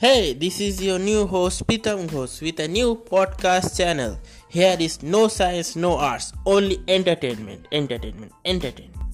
Hey, this is your new host Peter Ghosh with a new podcast channel. Here is no science, no arts, only entertainment, entertainment, entertainment.